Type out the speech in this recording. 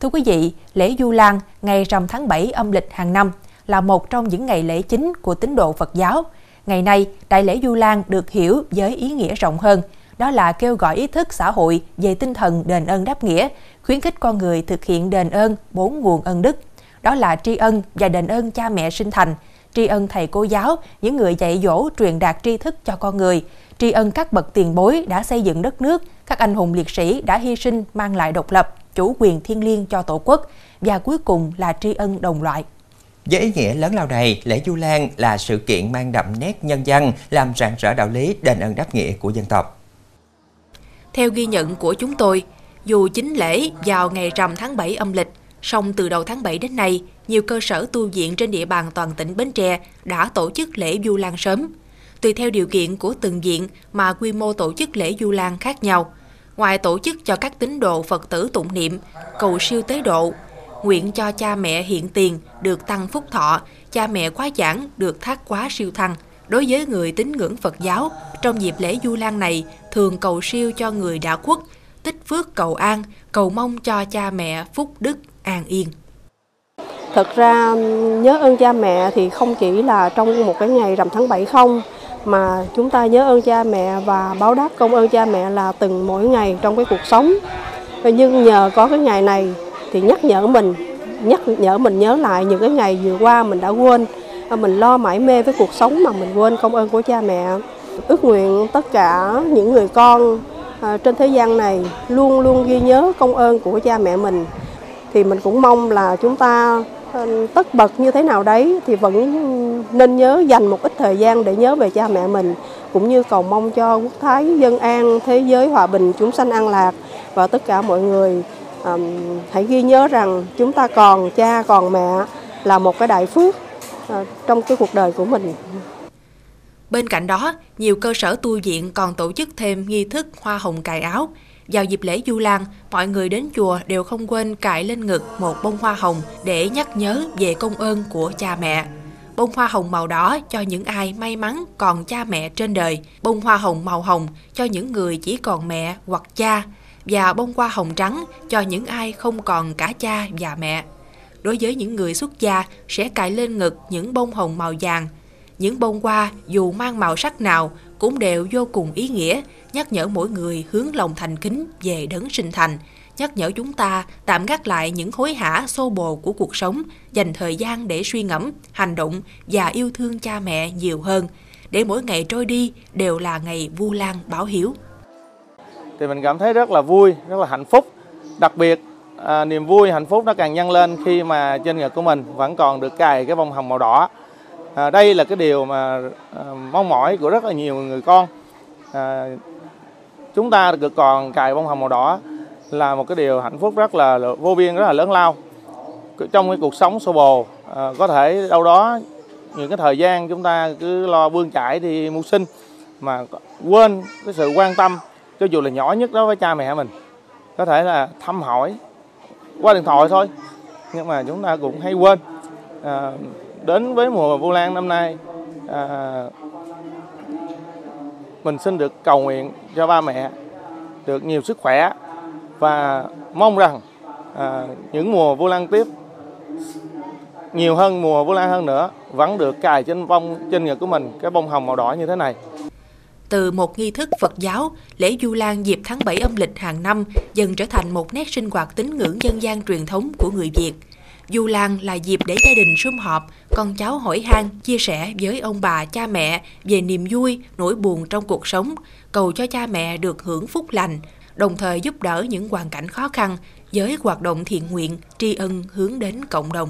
Thưa quý vị, lễ Du Lan ngày rằm tháng 7 âm lịch hàng năm là một trong những ngày lễ chính của tín đồ Phật giáo. Ngày nay, đại lễ Du Lan được hiểu với ý nghĩa rộng hơn, đó là kêu gọi ý thức xã hội về tinh thần đền ơn đáp nghĩa, khuyến khích con người thực hiện đền ơn bốn nguồn ân đức. Đó là tri ân và đền ơn cha mẹ sinh thành, tri ân thầy cô giáo, những người dạy dỗ truyền đạt tri thức cho con người, tri ân các bậc tiền bối đã xây dựng đất nước, các anh hùng liệt sĩ đã hy sinh mang lại độc lập, chủ quyền thiêng liêng cho Tổ quốc và cuối cùng là tri ân đồng loại. Với ý nghĩa lớn lao này, lễ Du Lan là sự kiện mang đậm nét nhân dân, làm rạng rỡ đạo lý đền ơn đáp nghĩa của dân tộc. Theo ghi nhận của chúng tôi, dù chính lễ vào ngày rằm tháng 7 âm lịch, song từ đầu tháng 7 đến nay, nhiều cơ sở tu viện trên địa bàn toàn tỉnh Bến Tre đã tổ chức lễ Du Lan sớm. Tùy theo điều kiện của từng viện mà quy mô tổ chức lễ Du Lan khác nhau. Ngoài tổ chức cho các tín đồ Phật tử tụng niệm, cầu siêu tế độ, nguyện cho cha mẹ hiện tiền được tăng phúc thọ, cha mẹ quá giảng được thác quá siêu thăng. Đối với người tín ngưỡng Phật giáo, trong dịp lễ Du Lan này thường cầu siêu cho người đã khuất, tích phước cầu an, cầu mong cho cha mẹ phúc đức an yên. Thật ra nhớ ơn cha mẹ thì không chỉ là trong một cái ngày rằm tháng 7 không, mà chúng ta nhớ ơn cha mẹ và báo đáp công ơn cha mẹ là từng mỗi ngày trong cái cuộc sống. Nhưng nhờ có cái ngày này thì nhắc nhở mình, nhắc nhở mình nhớ lại những cái ngày vừa qua mình đã quên, mình lo mãi mê với cuộc sống mà mình quên công ơn của cha mẹ. Ước nguyện tất cả những người con à, trên thế gian này luôn luôn ghi nhớ công ơn của cha mẹ mình. Thì mình cũng mong là chúng ta ờ, tất bật như thế nào đấy thì vẫn nên nhớ dành một ít thời gian để nhớ về cha mẹ mình cũng như cầu mong cho quốc thái dân an thế giới hòa bình chúng sanh an lạc. Và tất cả mọi người um, hãy ghi nhớ rằng chúng ta còn cha còn mẹ là một cái đại phước uh, trong cái cuộc đời của mình. Bên cạnh đó, nhiều cơ sở tu viện còn tổ chức thêm nghi thức hoa hồng cài áo, vào dịp lễ Du Lan, mọi người đến chùa đều không quên cài lên ngực một bông hoa hồng để nhắc nhớ về công ơn của cha mẹ. Bông hoa hồng màu đỏ cho những ai may mắn còn cha mẹ trên đời, bông hoa hồng màu hồng cho những người chỉ còn mẹ hoặc cha, và bông hoa hồng trắng cho những ai không còn cả cha và mẹ. Đối với những người xuất gia sẽ cài lên ngực những bông hồng màu vàng. Những bông hoa dù mang màu sắc nào cũng đều vô cùng ý nghĩa nhắc nhở mỗi người hướng lòng thành kính về đấng sinh thành, nhắc nhở chúng ta tạm gác lại những hối hả xô bồ của cuộc sống, dành thời gian để suy ngẫm, hành động và yêu thương cha mẹ nhiều hơn, để mỗi ngày trôi đi đều là ngày vu lan báo hiếu. Thì mình cảm thấy rất là vui, rất là hạnh phúc. Đặc biệt à, niềm vui, hạnh phúc nó càng nhân lên khi mà trên ngực của mình vẫn còn được cài cái bông hồng màu đỏ. À, đây là cái điều mà à, mong mỏi của rất là nhiều người con. À, chúng ta được còn cài bông hồng màu đỏ là một cái điều hạnh phúc rất là vô biên rất là lớn lao. Trong cái cuộc sống xô bồ à, có thể đâu đó những cái thời gian chúng ta cứ lo bươn chải đi mưu sinh mà quên cái sự quan tâm cho dù là nhỏ nhất đó với cha mẹ mình. Có thể là thăm hỏi qua điện thoại thôi nhưng mà chúng ta cũng hay quên. À, đến với mùa vu lan năm nay à, mình xin được cầu nguyện cho ba mẹ được nhiều sức khỏe và mong rằng à, những mùa Vu lan tiếp nhiều hơn mùa Vu lan hơn nữa vẫn được cài trên bông trên ngực của mình cái bông hồng màu đỏ như thế này. Từ một nghi thức Phật giáo, lễ Du Lan dịp tháng 7 âm lịch hàng năm dần trở thành một nét sinh hoạt tín ngưỡng dân gian truyền thống của người Việt. Du Lan là dịp để gia đình sum họp, con cháu hỏi han, chia sẻ với ông bà, cha mẹ về niềm vui, nỗi buồn trong cuộc sống, cầu cho cha mẹ được hưởng phúc lành, đồng thời giúp đỡ những hoàn cảnh khó khăn với hoạt động thiện nguyện, tri ân hướng đến cộng đồng.